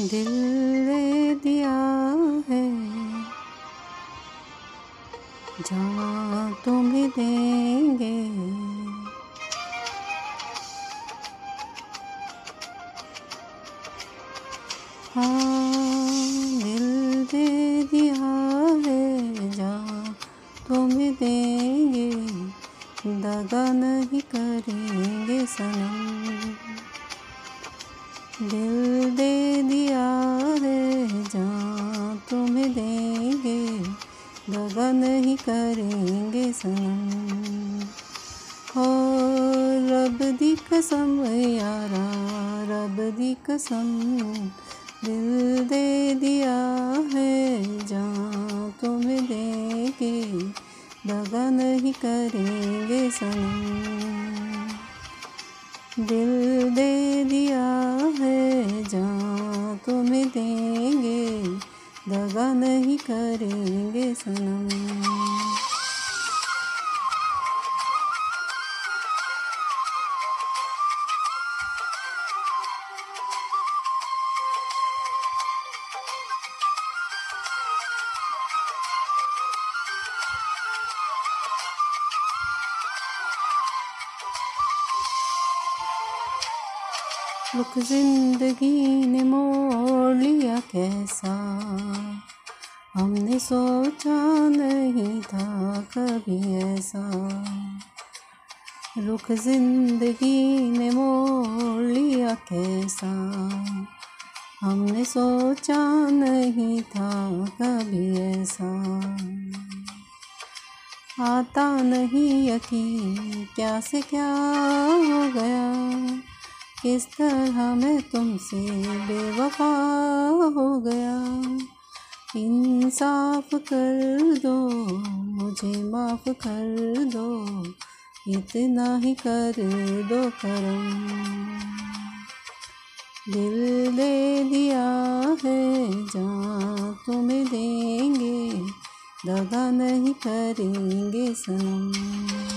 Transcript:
दिल दे दिया है। जहाँ तुम्हें देंगे। हाँ दिल दे दिया है। जहाँ तुम्हें देंगे। दगा नहीं करेंगे सनम। दिल दे तुम्हें देंगे दगा नहीं करेंगे सनम। हो रब दी कसम, यारा, रब दी कसम, दिल दे दिया है जहाँ तुम्हें देंगे दगा नहीं करेंगे सनम। दिल दे दिया है दगा नहीं करेंगे सनम। रुख ज़िंदगी ने मोड़ लिया कैसा? सोचा नहीं था कभी ऐसा। रुख ज़िंदगी ने मोड़ लिया कैसा। हमने सोचा नहीं था कभी ऐसा। आता नहीं यकीन क्या से क्या हो गया। किस तरह मैं तुमसे बेवफा हो गया। इंसाफ कर दो, मुझे माफ़ कर दो, इतना ही कर दो करम। दिल दे दिया है, जहाँ तुम्हें देंगे दगा नहीं करेंगे सनम।